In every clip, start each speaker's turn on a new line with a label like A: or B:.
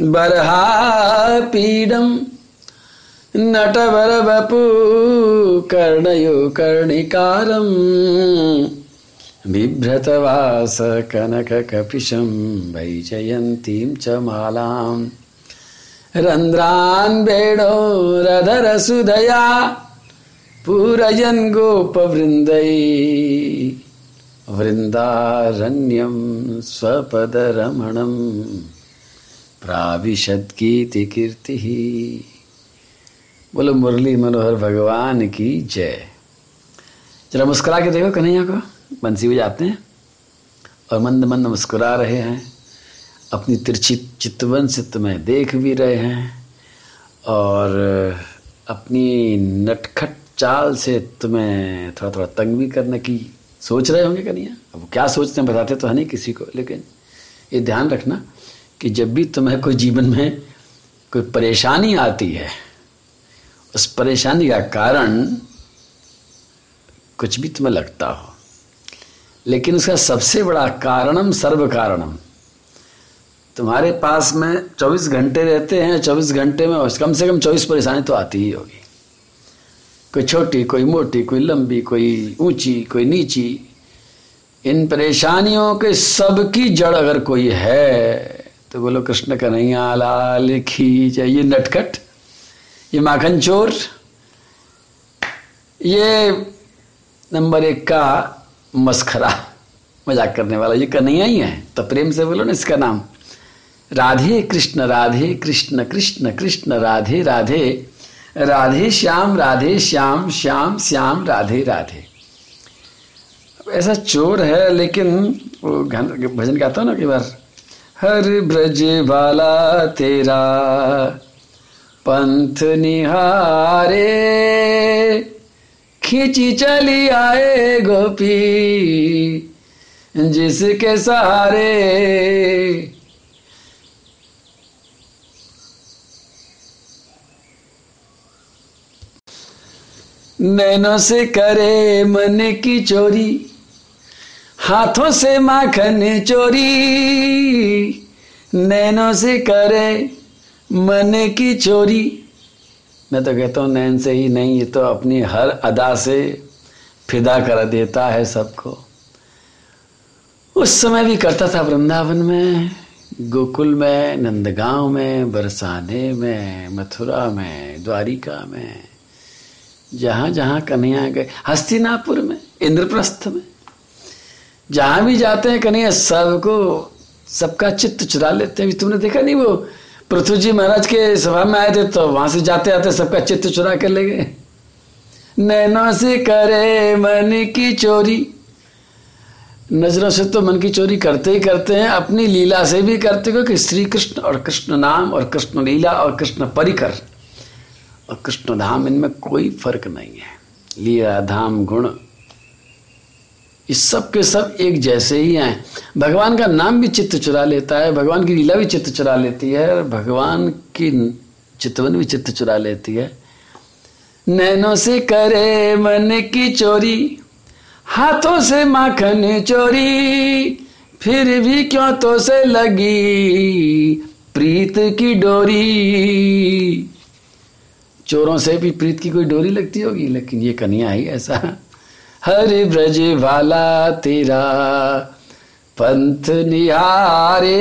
A: बर्हापीडं नटवरवपु कर्णयो कर्णिकारम् बिभ्रतवास कनककपिशं वैजयन्तीं च मालाम् रन्ध्रान् वेणोरधरसुधया पूरयन् गोपवृन्दै वृन्दारण्यं स्वपदरमणम् प्राविशद कीर्ति कीर्ति ही बोलो, मुरली मनोहर भगवान की जय। जरा मुस्कुरा के देखो कन्हैया को, बंसी बजाते हैं और मंद मंद मुस्कुरा रहे हैं। अपनी तिरछी चितवन से तुम्हें देख भी रहे हैं और अपनी नटखट चाल से तुम्हें थोड़ा थोड़ा तंग भी करने की सोच रहे होंगे कन्हैया। अब क्या सोचते हैं, बताते तो है नहीं किसी को, लेकिन ये ध्यान रखना। कि जब भी तुम्हें कोई जीवन में कोई परेशानी आती है, उस परेशानी का कारण कुछ भी तुम्हें लगता हो। लेकिन उसका सबसे बड़ा कारणम सर्व कारणम तुम्हारे पास में 24 घंटे रहते हैं 24 घंटे में कम से कम 24 परेशानी तो आती ही होगी। कोई छोटी, कोई मोटी, कोई लंबी, कोई ऊँची, कोई नीची, इन परेशानियों के सबकी जड़ अगर कोई है तो बोलो, कृष्ण कन्हैया, लाल खी ये नटखट, ये माखन चोर, ये नंबर एक का मस्खरा, मज़ाक करने वाला, ये कन्हैया ही है तो प्रेम से बोलो ना इसका नाम। राधे कृष्ण राधे कृष्ण कृष्ण कृष्ण, राधे राधे राधे श्याम राधे श्याम श्याम श्याम, राधे राधे। ऐसा चोर है, लेकिन वो भजन गाता हूँ ना कई बार हर ब्रज वाला तेरा। पंथ निहारे, खींची चली आए गोपी, जिसके सहारे। नैनों से करे मन की चोरी हाथों से माखन चोरी, नैनों से करे मन की चोरी। मैं तो कहता हूँ, नैन से ही नहीं, ये तो अपनी हर अदा से फिदा कर देता है सबको। उस समय भी करता था वृंदावन में, गोकुल में, नंदगांव में, बरसाने में, मथुरा में, द्वारिका में, जहाँ जहाँ कन्हैया गए। हस्तिनापुर में, इंद्रप्रस्थ में। जहाँ भी जाते हैं, कन्हैया, सबको, सबका चित्त चुरा लेते हैं। तुमने देखा नहीं वो? पृथ्वी जी महाराज के सभा में आए थे तो वहाँ से जाते आते सबका चित्त चुरा कर ले गए। नैनो से करे मन की चोरी। नज़रों से तो मन की चोरी करते ही करते हैं, अपनी लीला से भी करते, क्योंकि श्री कृष्ण और कृष्ण नाम और कृष्ण लीला और कृष्ण परिकर और कृष्ण धाम, इनमें कोई फ़र्क नहीं है। लीला, धाम, गुण सब के सब एक जैसे ही हैं। भगवान का नाम भी चित्त चुरा लेता है, भगवान की लीला भी चित्त चुरा लेती है भगवान की चितवन भी चित्त चुरा लेती है। नैनों से करे मन की चोरी, हाथों से माखन चोरी, फिर भी क्यों तो से लगी प्रीत की डोरी। चोरों से भी प्रीत की कोई डोरी लगती होगी, लेकिन ये कन्या ही ऐसा। हर ब्रज वाला तेरा, पंथ निहारे,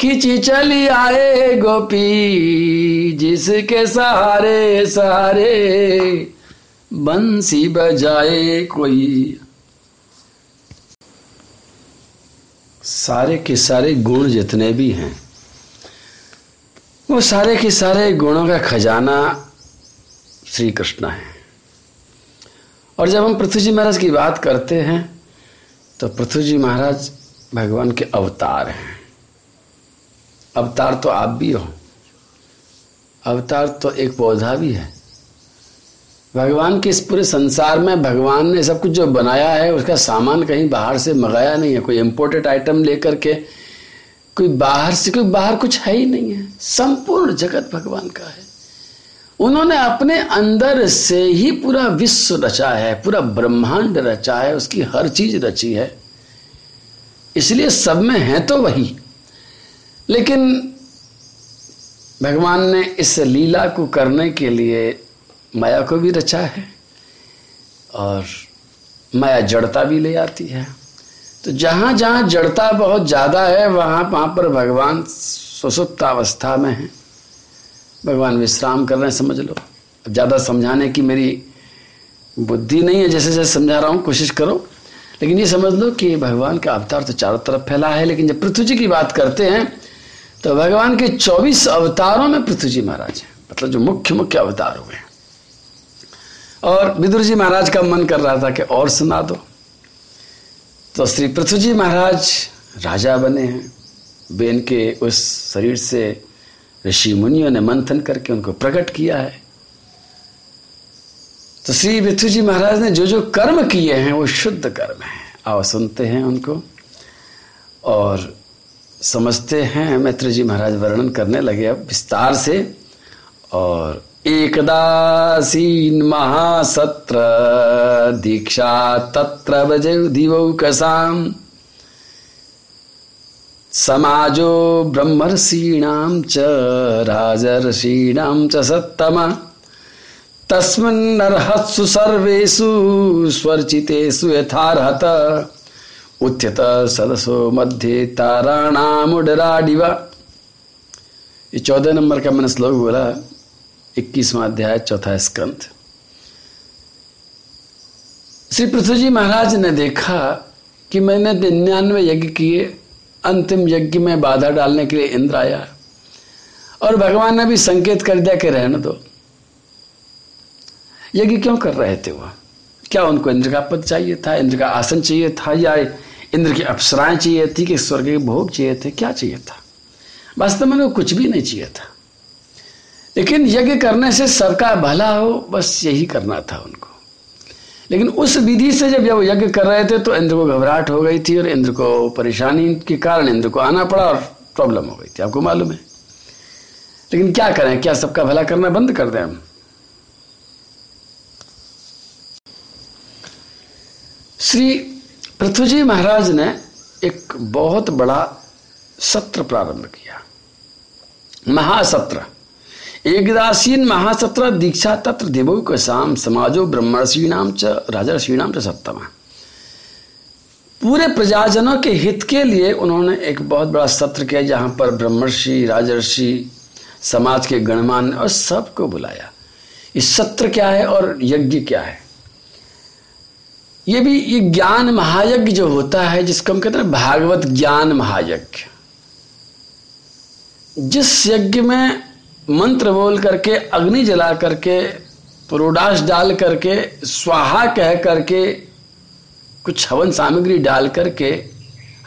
A: खिंची चली आए गोपी, जिसके सहारे सहारे, बंसी बजाए कोई। सारे के सारे गुण जितने भी हैं, वो सारे के सारे गुणों का खजाना श्री कृष्ण है। और जब हम पृथ्वी जी महाराज की बात करते हैं तो पृथ्वी जी महाराज भगवान के अवतार हैं। अवतार तो आप भी हो। अवतार तो एक पौधा भी है। भगवान के इस पूरे संसार में भगवान ने सब कुछ जो बनाया है, उसका सामान कहीं बाहर से मंगाया नहीं है। कोई इंपोर्टेड आइटम लेकर के, कोई बाहर से, कोई बाहर कुछ है ही नहीं है। संपूर्ण जगत भगवान का है। उन्होंने अपने अंदर से ही पूरा विश्व रचा है, पूरा ब्रह्मांड रचा है, उसकी हर चीज़ रची है। इसलिए सब में है तो वही। लेकिन भगवान ने इस लीला को करने के लिए माया को भी रचा है और माया जड़ता भी ले आती है। तो जहाँ जहाँ जड़ता बहुत ज़्यादा है, वहाँ वहाँ पर भगवान सुसुप्त अवस्था में है। भगवान विश्राम कर रहे हैं, समझ लो। अब ज़्यादा समझाने की मेरी बुद्धि नहीं है, जैसे जैसे समझा रहा हूँ, कोशिश करो। लेकिन ये समझ लो कि भगवान का अवतार तो चारों तरफ़ फैला है, लेकिन जब पृथ्वी जी की बात करते हैं तो भगवान के 24 अवतारों में पृथ्वी जी महाराज हैं। मतलब जो मुख्य मुख्य अवतार हुए हैं। और विदुर जी महाराज का मन कर रहा था कि और सुना दो। तो श्री पृथ्वी जी महाराज राजा बने हैं। बेन के उस शरीर से ऋषि मुनियों ने मंथन करके उनको प्रकट किया है। तो श्री पृथ्वी जी महाराज ने जो जो कर्म किए हैं, वो शुद्ध कर्म है। आओ सुनते हैं उनको। और समझते हैं, मैत्री जी महाराज वर्णन करने लगे अब विस्तार से। और एकदासीन महासत्र, दीक्षा तत्र दिवौकसाम समाजो ब्रह्मर्षीणां च राजर्षीणां च सत्तमा। तस्मिन्नर्हत्सु सर्वेषु स्वर्चितेषु यथार्हत। उच्यत सदसो मध्य ताराणामुडराडिवा। ये चौदह नंबर का मैंने श्लोक बोला, इक्कीसवां अध्याय, चौथा स्कंथ श्री पृथ्वी जी महाराज ने देखा कि मैंने निन्यानवे यज्ञ किए अंतिम यज्ञ में बाधा डालने के लिए इंद्र आया। और भगवान ने भी संकेत कर दिया कि रहने दो। यज्ञ क्यों कर रहे थे वो क्या उनको इंद्र का पद चाहिए था, इंद्र का आसन चाहिए था, या इंद्र की अप्सराएँ चाहिए थी कि स्वर्ग के भोग चाहिए थे? क्या चाहिए था? वास्तव में कुछ भी नहीं चाहिए था। लेकिन यज्ञ करने से सबका भला हो, बस यही करना था उनको। लेकिन उस विधि से जब वो यज्ञ कर रहे थे तो इंद्र को घबराहट हो गई थी और इंद्र को परेशानी के कारण इंद्र को आना पड़ा और प्रॉब्लम हो गई थी। आपको मालूम है? लेकिन क्या करें? क्या सबका भला करना बंद कर दें हम? श्री पृथ्वीजी महाराज ने एक बहुत बड़ा सत्र प्रारंभ किया। महासत्र। एकदासीन महासत्र दीक्षा तत्र देवो के शाम समाजो ब्रह्मर्षीणाम च राजर्षीणाम च सप्तमा। पूरे प्रजाजनों के हित के लिए उन्होंने एक बहुत बड़ा सत्र किया जहाँ पर ब्रह्मर्षि, राजर्षि, समाज के गणमान्य और सबको बुलाया। इस सत्र क्या है और यज्ञ क्या है? ये भी, ये ज्ञान महायज्ञ जो होता है, जिसको हम कहते हैं भागवत ज्ञान महायज्ञ। जिस यज्ञ में मंत्र बोल करके, अग्नि जला करके, पुरोडास डाल करके, स्वाहा कह करके, कुछ हवन सामग्री डाल करके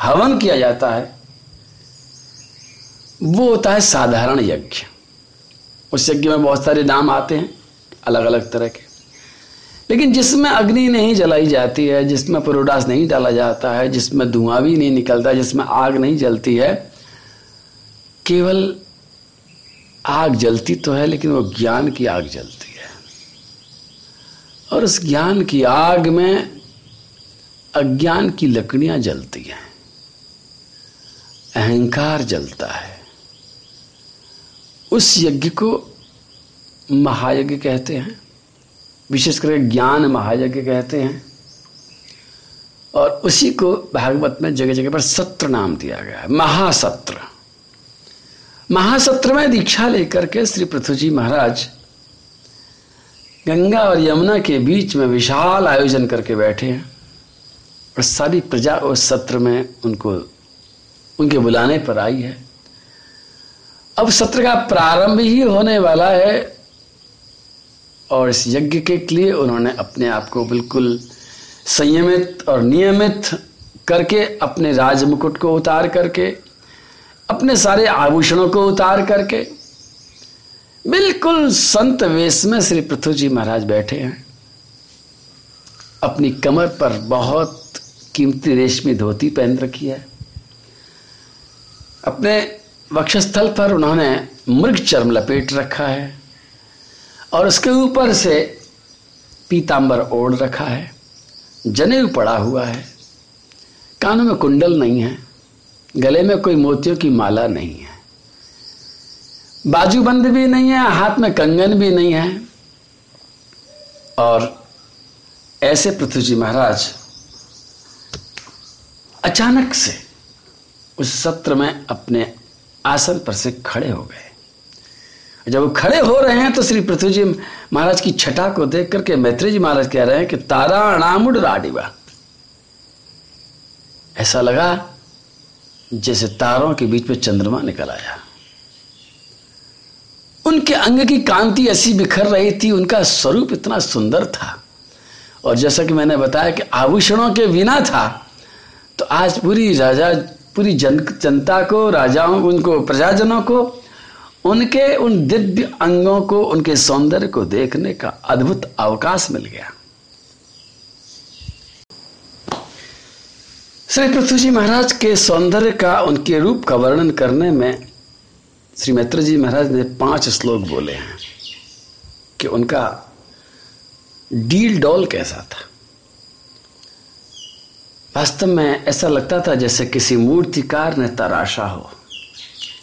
A: हवन किया जाता है। वो होता है साधारण यज्ञ। उस यज्ञ में बहुत सारे नाम आते हैं अलग अलग तरह के। लेकिन जिसमें अग्नि नहीं जलाई जाती है, जिसमें प्रोडास नहीं डाला जाता है, जिसमें धुआँ भी नहीं निकलता, जिसमें आग नहीं जलती है, केवल आग जलती तो है, लेकिन वो ज्ञान की आग जलती है। और उस ज्ञान की आग में अज्ञान की लकड़ियाँ जलती हैं। अहंकार जलता है। उस यज्ञ को महायज्ञ कहते हैं। विशेष करके ज्ञान महायज्ञ कहते हैं। और उसी को भागवत में जगह जगह पर सत्र नाम दिया गया है, महासत्र। महासत्र में दीक्षा लेकर के श्री पृथ्वी जी महाराज गंगा और यमुना के बीच में विशाल आयोजन करके बैठे हैं। और सारी प्रजा उस सत्र में उनको, उनके बुलाने पर आई है। अब सत्र का प्रारंभ ही होने वाला है और इस यज्ञ के लिए उन्होंने अपने आप को बिल्कुल संयमित और नियमित करके अपने राज मुकुट को उतार करके अपने सारे आभूषणों को उतार करके, बिल्कुल संत वेश में श्री पृथ्वी जी महाराज बैठे हैं। अपनी कमर पर बहुत कीमती रेशमी धोती पहन रखी है। अपने वक्षस्थल पर उन्होंने मृग चर्म लपेट रखा है और उसके ऊपर से पीतांबर ओढ़ रखा है। जनेऊ पड़ा हुआ है। कानों में कुंडल नहीं है। गले में कोई मोतियों की माला नहीं है। बाजूबंद भी नहीं है, हाथ में कंगन भी नहीं है। और ऐसे पृथ्वी जी महाराज, अचानक से उस सत्र में अपने आसन पर से खड़े हो गए। जब वो खड़े हो रहे हैं तो श्री पृथ्वी जी महाराज की छटा को देख करके मैत्री जी महाराज कह रहे हैं कि तारा अणामुड राडिवा। ऐसा लगा जैसे तारों के बीच में चंद्रमा निकल आया। उनके अंग की कांति ऐसी बिखर रही थी, उनका स्वरूप इतना सुंदर था। और जैसा कि मैंने बताया कि आभूषणों के बिना था तो आज पूरी राजा, पूरी जन, जनता को, राजाओं, उनको, प्रजाजनों को, उनके उन दिव्य अंगों को, उनके सौंदर्य को देखने का अद्भुत अवकाश मिल गया। श्री पृथ्वी जी महाराज के सौंदर्य का, उनके रूप का वर्णन करने में श्री मैत्र जी महाराज ने पाँच श्लोक बोले हैं कि उनका डील डॉल कैसा था। वास्तव में ऐसा लगता था जैसे किसी मूर्तिकार ने तराशा हो।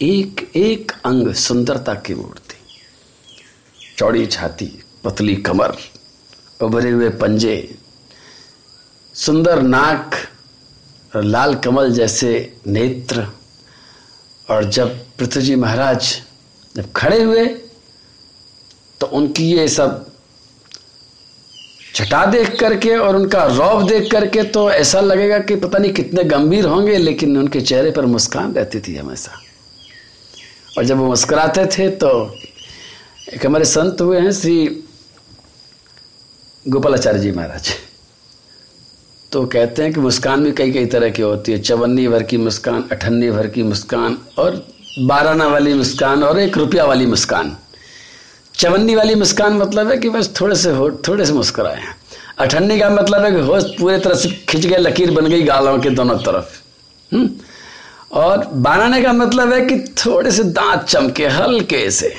A: एक एक अंग सुंदरता की मूर्ति। चौड़ी छाती, पतली कमर उभरे हुए पंजे, सुंदर नाक लाल कमल जैसे नेत्र, और जब पृथ्वी जी महाराज जब खड़े हुए तो उनकी ये सब छटा देख करके और उनका रौब देख करके तो ऐसा लगेगा कि पता नहीं कितने गंभीर होंगे, लेकिन उनके चेहरे पर मुस्कान रहती थी हमेशा। और जब वो मुस्कुराते थे तो एक हमारे संत हुए हैं श्री गोपालाचार्य जी महाराज। तो कहते हैं कि मुस्कान भी कई कई तरह की होती है। चवन्नी भर की मुस्कान, अठन्नी भर की मुस्कान और बाराना वाली मुस्कान और एक रुपया वाली मुस्कान। चवन्नी वाली मुस्कान मतलब है कि बस थोड़े से हो थोड़े से मुस्कुराए अठन्नी का मतलब है कि होश पूरे तरह से खिंच गए लकीर बन गई गालों के दोनों तरफ़। हम्म? और बाराने का मतलब है कि थोड़े से दांत चमके हल्के से।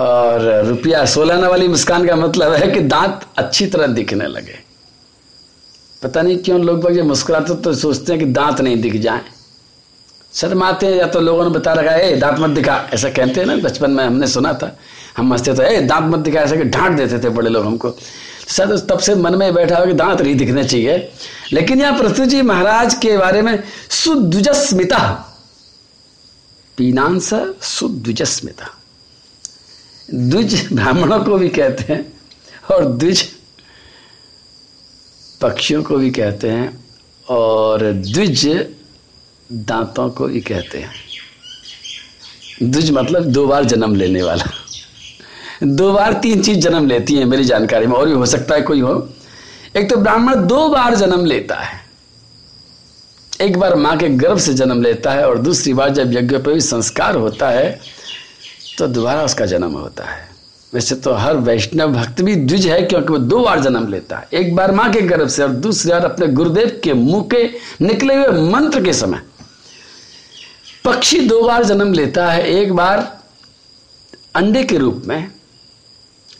A: और रुपया सोलाना वाली मुस्कान का मतलब है कि दांत अच्छी तरह दिखने लगे। पता नहीं क्यों लोग जब मुस्कुराते तो सोचते हैं कि दांत नहीं दिख जाए। शर्माते हैं या तो लोगों ने बता रखा है, ए, दांत मत दिखा। ऐसा कहते हैं ना, बचपन में हमने सुना था। हम हँसते तो ए, दांत मत दिखा। ऐसा कि डांट देते थे बड़े लोग हमको। शायद तब से मन में बैठा हो कि दांत नहीं दिखने चाहिए। लेकिन यहाँ पृथ्वी जी महाराज के बारे में सुद्विजस्मिता। पीनांस सुद्विजस्मिता। द्विज ब्राह्मणों को भी कहते हैं और द्विज पक्षियों को भी कहते हैं और द्विज दांतों को भी कहते हैं। द्विज मतलब दो बार जन्म लेने वाला। दो बार तीन चीज़ जन्म लेती है मेरी जानकारी में, और भी हो सकता है कोई हो। एक तो ब्राह्मण दो बार जन्म लेता है। एक बार माँ के गर्भ से जन्म लेता है और दूसरी बार जब यज्ञ पर भी संस्कार होता है तो दोबारा उसका जन्म होता है। वैसे तो हर वैष्णव भक्त भी द्विज है क्योंकि वो दो बार जन्म लेता है। एक बार माँ के गर्भ से और दूसरी बार अपने गुरुदेव के मुँह के निकले हुए मंत्र के समय। पक्षी दो बार जन्म लेता है, एक बार अंडे के रूप में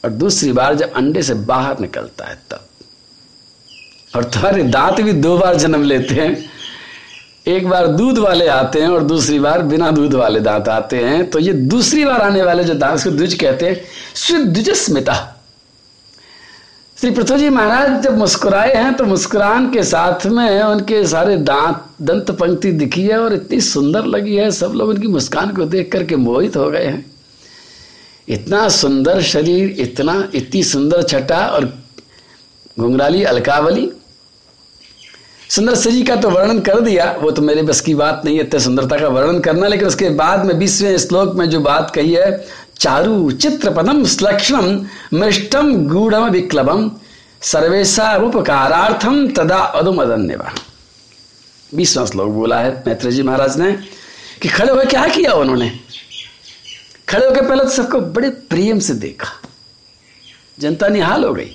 A: और दूसरी बार जब अंडे से बाहर निकलता है तब। और तुम्हारे दांत भी दो बार जन्म लेते हैं। एक बार दूध वाले आते हैं और दूसरी बार बिना दूध वाले दांत आते हैं तो ये दूसरी बार आने वाले जो दांत द्विज कहते हैं स्विद्विजस्मिता श्री पृथ्वी जी महाराज जब मुस्कुराए हैं तो मुस्कुरान के साथ में उनके सारे दांत, दंत पंक्ति दिखी है और इतनी सुंदर लगी है, सब लोग उनकी मुस्कान को देख करके मोहित हो गए हैं। इतना सुंदर शरीर, इतना, इतनी सुंदर छटा और घुंघराली अलकावली सुंदर सजी का तो वर्णन कर दिया, वो तो मेरे बस की बात नहीं है इतने सुंदरता का वर्णन करना, लेकिन उसके बाद में बीसवें श्लोक में जो बात कही है, चारु चित्रपदम श्लक्षणम मृष्टम गूढ़म विक्लबम सर्वेशा उपकारार्थम तदा अदुमदन्यवा बीसवा श्लोक बोला है मैत्री जी महाराज ने कि खड़े होकर क्या किया उन्होंने? खड़े होकर पहले तो सबको बड़े प्रेम से देखा। जनता निहाल हो गई।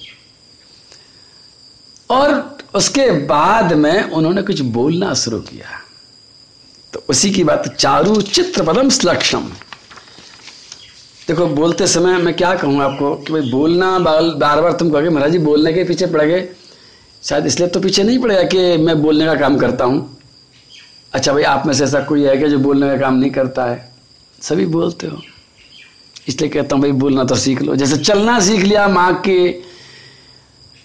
A: और उसके बाद में उन्होंने कुछ बोलना शुरू किया। तो उसी की बात, चारू चित्र पदम स्लक्षम। देखो, बोलते समय मैं क्या कहूँ आपको कि भाई, बोलना बार बार तुम कहोगे, महाराज जी, बोलने के पीछे पड़ गए। शायद इसलिए तो पीछे नहीं पड़ेगा कि मैं बोलने का काम करता हूँ। अच्छा भाई, आप में से ऐसा कोई है कि जो बोलने का काम नहीं करता है? सभी बोलते हो। इसलिए कहता हूँ, भाई, बोलना तो सीख लो। जैसे चलना सीख लिया माँ के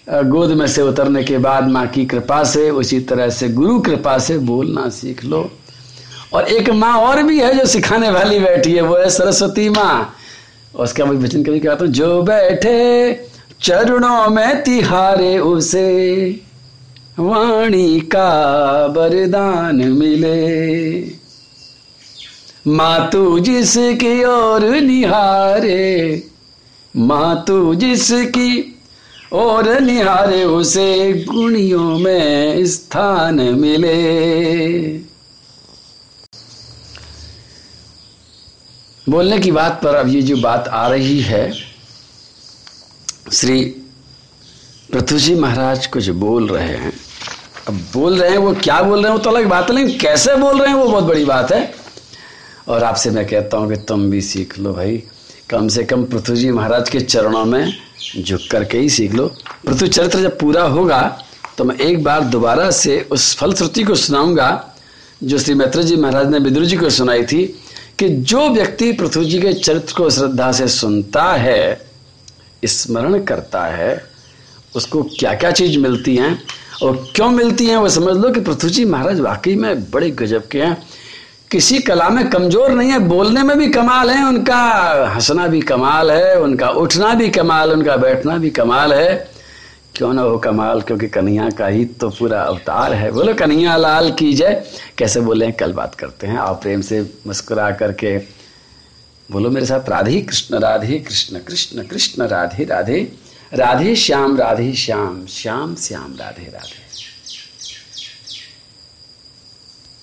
A: गोद में से उतरने के बाद माँ की कृपा से, उसी तरह से गुरु कृपा से बोलना सीख लो। और एक माँ और भी है जो सिखाने वाली बैठी है, वो है सरस्वती माँ। उसका मैं वचन कभी कहता हूँ जो बैठे चरणों में तिहारे उसे, वाणी का वरदान मिले। मातू जिसकी ओर निहारे मातू जिसकी और निहारे उसे गुणियों में स्थान मिले। बोलने की बात पर अब ये जो बात आ रही है, श्री पृथ्वी जी महाराज कुछ बोल रहे हैं। अब बोल रहे हैं, वो क्या बोल रहे हैं, वो तो अलग बात है, लेकिन कैसे बोल रहे हैं, वो बहुत बड़ी बात है। और आपसे मैं कहता हूँ कि तुम भी सीख लो भाई कम से कम पृथ्वी जी महाराज के चरणों में झुक करके ही सीख लो। पृथ्वी चरित्र जब पूरा होगा तो मैं एक बार दोबारा से उस फलश्रुति को सुनाऊँगा, जो श्री मैत्र जी महाराज ने विदुर जी को सुनाई थी, कि जो व्यक्ति पृथ्वी जी के चरित्र को श्रद्धा से सुनता है, स्मरण करता है, उसको क्या क्या चीज़ मिलती हैं, और क्यों मिलती हैं, वो समझ लो कि पृथ्वी जी महाराज वाकई में बड़े गजब के हैं। किसी कला में कमज़ोर नहीं है, बोलने में भी कमाल है, उनका हंसना भी कमाल है, उनका उठना भी कमाल, उनका बैठना भी कमाल है। क्यों ना हो कमाल? क्योंकि कन्हैया का ही तो पूरा अवतार है। बोलो, कन्हैया लाल की जय। कैसे बोले कल बात करते हैं। आप प्रेम से मुस्कुरा करके बोलो मेरे साथ, राधे कृष्ण राधे कृष्ण कृष्ण कृष्ण, राधे राधे। राधे श्याम राधे श्याम श्याम श्याम, राधे राधे।